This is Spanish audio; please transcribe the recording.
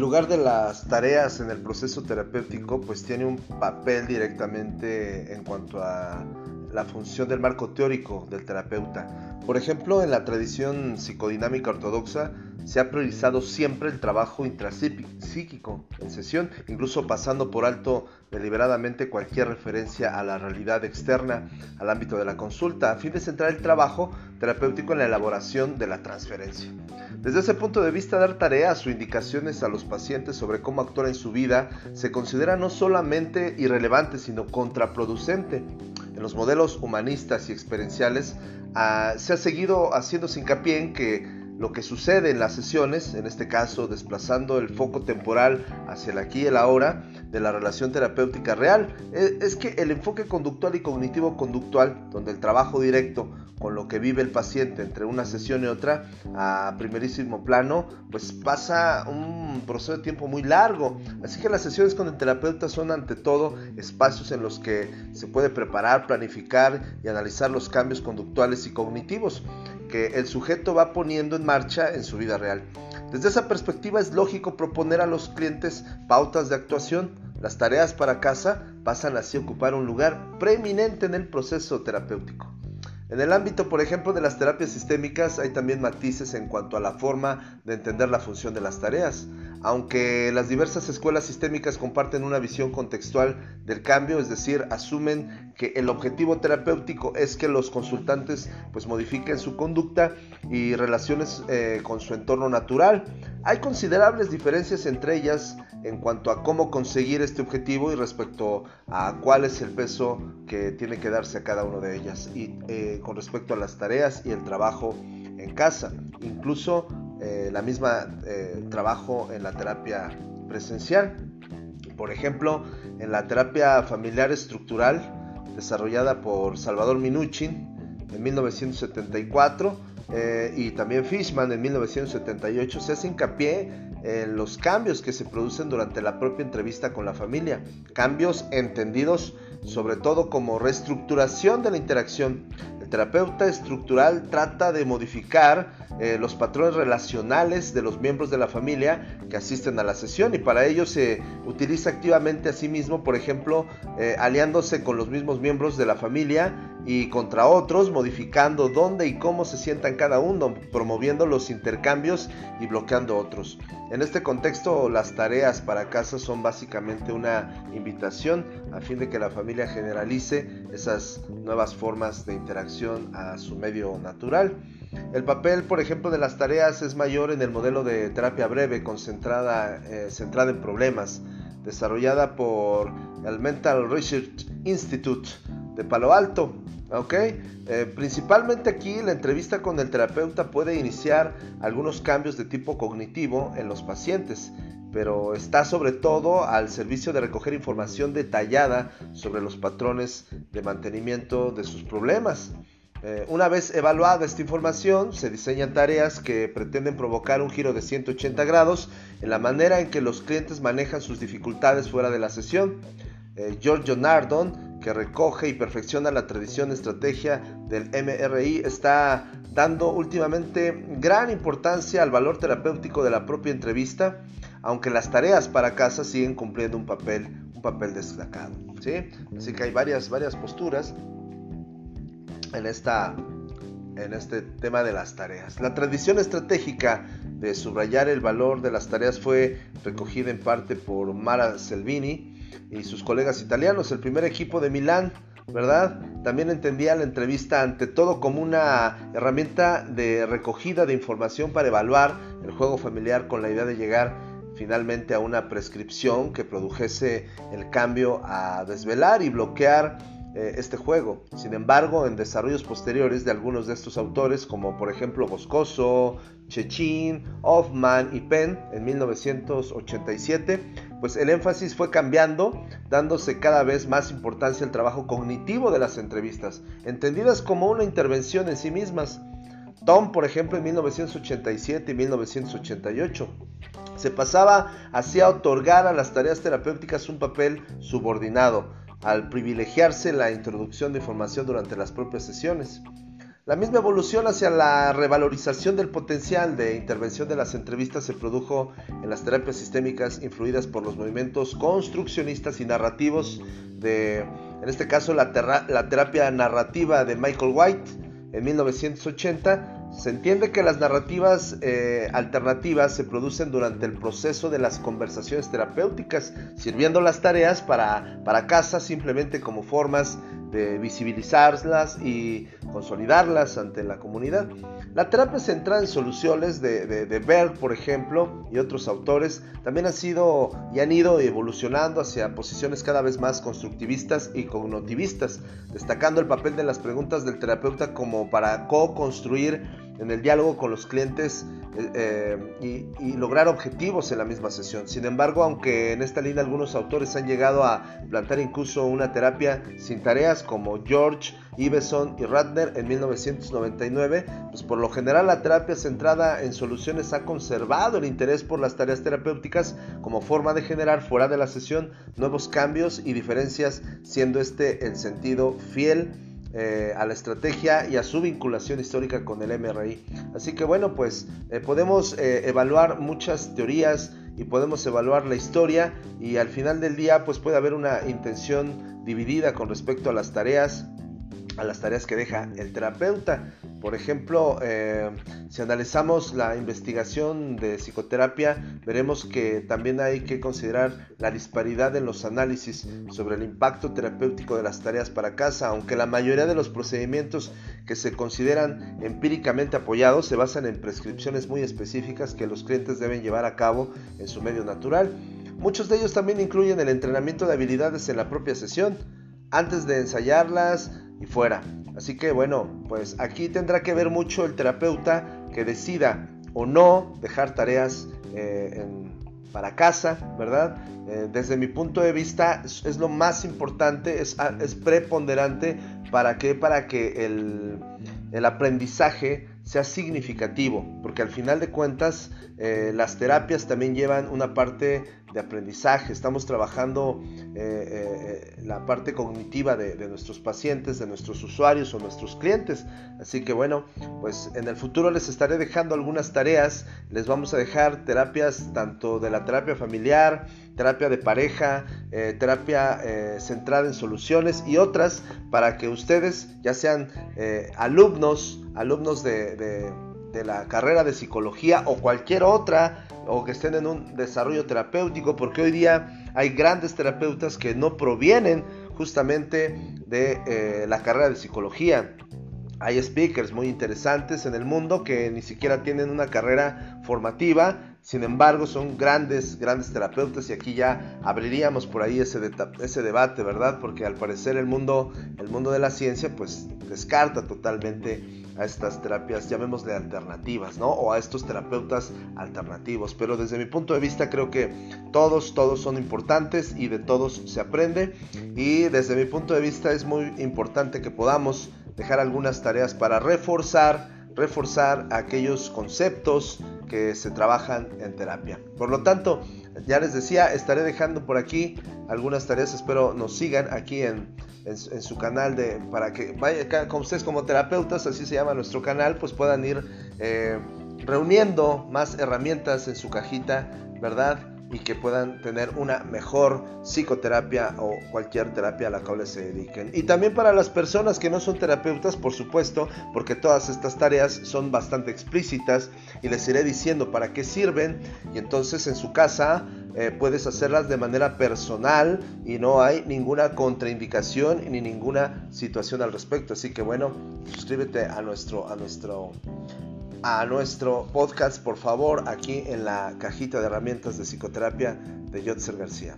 El lugar de las tareas en el proceso terapéutico pues tiene un papel directamente en cuanto a la función del marco teórico del terapeuta. Por ejemplo, en la tradición psicodinámica ortodoxa se ha priorizado siempre el trabajo intrapsíquico en sesión, incluso pasando por alto deliberadamente cualquier referencia a la realidad externa al ámbito de la consulta, a fin de centrar el trabajo terapéutico en la elaboración de la transferencia. Desde ese punto de vista, dar tareas o indicaciones a los pacientes sobre cómo actuar en su vida se considera no solamente irrelevante, sino contraproducente. En los modelos humanistas y experienciales ah, se ha seguido haciendo hincapié en que lo que sucede en las sesiones, en este caso desplazando el foco temporal hacia el aquí y el ahora de la relación terapéutica real, e, es que el enfoque conductual y cognitivo conductual, donde el trabajo directo con lo que vive el paciente entre una sesión y otra a primerísimo plano, pues pasa un proceso de tiempo muy largo. Así que las sesiones con el terapeuta son ante todo espacios en los que se puede preparar, planificar y analizar los cambios conductuales y cognitivos que el sujeto va poniendo en marcha en su vida real. Desde esa perspectiva es lógico proponer a los clientes pautas de actuación. Las tareas para casa pasan así a ocupar un lugar preeminente en el proceso terapéutico. En el ámbito, por ejemplo, de las terapias sistémicas hay también matices en cuanto a la forma de entender la función de las tareas. Aunque las diversas escuelas sistémicas comparten una visión contextual del cambio, es decir, asumen que el objetivo terapéutico es que los consultantes pues modifiquen su conducta y relaciones eh, con su entorno natural. Hay considerables diferencias entre ellas en cuanto a cómo conseguir este objetivo y respecto a cuál es el peso que tiene que darse a cada una de ellas y eh, con respecto a las tareas y el trabajo en casa, incluso eh, la misma eh, trabajo en la terapia presencial. Por ejemplo, en la terapia familiar estructural desarrollada por Salvador Minuchin en 1974, eh, y también Fishman en 1978 se hace hincapié en los cambios que se producen durante la propia entrevista con la familia, cambios entendidos sobre todo como reestructuración de la interacción. El terapeuta estructural trata de modificar eh, los patrones relacionales de los miembros de la familia que asisten a la sesión y para ello se utiliza activamente a sí mismo, por ejemplo, eh, aliándose con los mismos miembros de la familia y contra otros, modificando dónde y cómo se sientan cada uno, promoviendo los intercambios y bloqueando otros. En este contexto, las tareas para casa son básicamente una invitación a fin de que la familia generalice esas nuevas formas de interacción a su medio natural. El papel, por ejemplo, de las tareas es mayor en el modelo de terapia breve, concentrada, eh, centrada en problemas, desarrollada por el Mental Research Institute de Palo Alto. ¿ok? Eh, principalmente aquí la entrevista con el terapeuta puede iniciar algunos cambios de tipo cognitivo en los pacientes, pero está sobre todo al servicio de recoger información detallada sobre los patrones de mantenimiento de sus problemas. Eh, una vez evaluada esta información, se diseñan tareas que pretenden provocar un giro de 180 grados en la manera en que los clientes manejan sus dificultades fuera de la sesión. Eh, Giorgio que recoge y perfecciona la tradición estrategia del MRI, está dando últimamente gran importancia al valor terapéutico de la propia entrevista, aunque las tareas para casa siguen cumpliendo un papel, un papel destacado. ¿sí? Así que hay varias, varias posturas en, esta, en este tema de las tareas. La tradición estratégica de subrayar el valor de las tareas fue recogida en parte por Mara Selvini y sus colegas italianos, el primer equipo de Milán, ¿verdad? También entendía la entrevista ante todo como una herramienta de recogida de información para evaluar el juego familiar con la idea de llegar finalmente a una prescripción que produjese el cambio a desvelar y bloquear eh, este juego. Sin embargo, en desarrollos posteriores de algunos de estos autores, como por ejemplo Boscoso, Chechin, Hoffman y Penn en 1987, pues el énfasis fue cambiando, dándose cada vez más importancia al trabajo cognitivo de las entrevistas, entendidas como una intervención en sí mismas. Tom, por ejemplo, en 1987 y 1988, se pasaba así a otorgar a las tareas terapéuticas un papel subordinado, al privilegiarse la introducción de información durante las propias sesiones. La misma evolución hacia la revalorización del potencial de intervención de las entrevistas se produjo en las terapias sistémicas influidas por los movimientos construccionistas y narrativos de, en este caso, la, terapia narrativa de Michael White en 1980 se entiende que las narrativas eh, alternativas se producen durante el proceso de las conversaciones terapéuticas, sirviendo las tareas para, para casa simplemente como formas de visibilizarlas y consolidarlas ante la comunidad. La terapia centrada en soluciones de, de, Berg, por ejemplo, y otros autores, también han sido y han ido evolucionando hacia posiciones cada vez más constructivistas y cognitivistas, destacando el papel de las preguntas del terapeuta como para co-construir en el diálogo con los clientes eh, eh, y, lograr objetivos en la misma sesión. Sin embargo, aunque en esta línea algunos autores han llegado a plantar incluso una terapia sin tareas como George Iveson y Ratner en 1999, pues por lo general la terapia centrada en soluciones ha conservado el interés por las tareas terapéuticas como forma de generar fuera de la sesión nuevos cambios y diferencias, siendo este el sentido fiel eh, a la estrategia y a su vinculación histórica con el MRI. Así que bueno, pues eh, podemos eh, evaluar muchas teorías y podemos evaluar la historia y al final del día pues puede haber una intención dividida con respecto a las tareas a las tareas que deja el terapeuta. Por ejemplo, eh, si analizamos la investigación de psicoterapia, veremos que también hay que considerar la disparidad en los análisis sobre el impacto terapéutico de las tareas para casa, aunque la mayoría de los procedimientos que se consideran empíricamente apoyados se basan en prescripciones muy específicas que los clientes deben llevar a cabo en su medio natural. Muchos de ellos también incluyen el entrenamiento de habilidades en la propia sesión. Antes de ensayarlas, y fuera. Así que bueno, pues aquí tendrá que ver mucho el terapeuta que decida o no dejar tareas eh, para casa, ¿verdad? Eh, desde mi punto de vista es, lo más importante, es, ah, preponderante para que, para que el, el aprendizaje sea significativo, porque al final de cuentas eh, las terapias también llevan una parte de aprendizaje, estamos trabajando eh, eh, la parte cognitiva de, nuestros pacientes, de nuestros usuarios o nuestros clientes, así que bueno, pues en el futuro les estaré dejando algunas tareas, les vamos a dejar terapias tanto de la terapia familiar, terapia de pareja, terapia centrada en soluciones y otras para que ustedes ya sean alumnos, alumnos de, la carrera de psicología o cualquier otra, o que estén en un desarrollo terapéutico, porque hoy día hay grandes terapeutas que no provienen justamente de eh, la carrera de psicología. Hay speakers muy interesantes en el mundo que ni siquiera tienen una carrera formativa, sin embargo, son grandes, grandes terapeutas y aquí ya abriríamos por ahí ese, ese debate, ¿verdad? Porque al parecer el mundo, el mundo de la ciencia pues descarta totalmente a estas terapias, llamémosle alternativas, ¿no? O a estos terapeutas alternativos. Pero desde mi punto de vista creo que todos, todos son importantes y de todos se aprende. Y desde mi punto de vista es muy importante que podamos dejar algunas tareas para reforzar reforzar aquellos conceptos que se trabajan en terapia. Por lo tanto, ya les decía, estaré dejando por aquí algunas tareas, espero nos sigan aquí en, su canal de para que vaya como ustedes como terapeutas, así se llama nuestro canal, pues puedan ir eh, reuniendo más herramientas en su cajita, ¿verdad? Y que puedan tener una mejor psicoterapia o cualquier terapia a la cual se dediquen. Y también para las personas que no son terapeutas, por supuesto, porque todas estas tareas son bastante explícitas y les iré diciendo para qué sirven y entonces en su casa eh, puedes hacerlas de manera personal y no hay ninguna contraindicación ni ninguna situación al respecto. Así que bueno, suscríbete a nuestro, a nuestro a nuestro podcast, por favor, aquí en la cajita de herramientas de psicoterapia de Yotzer García.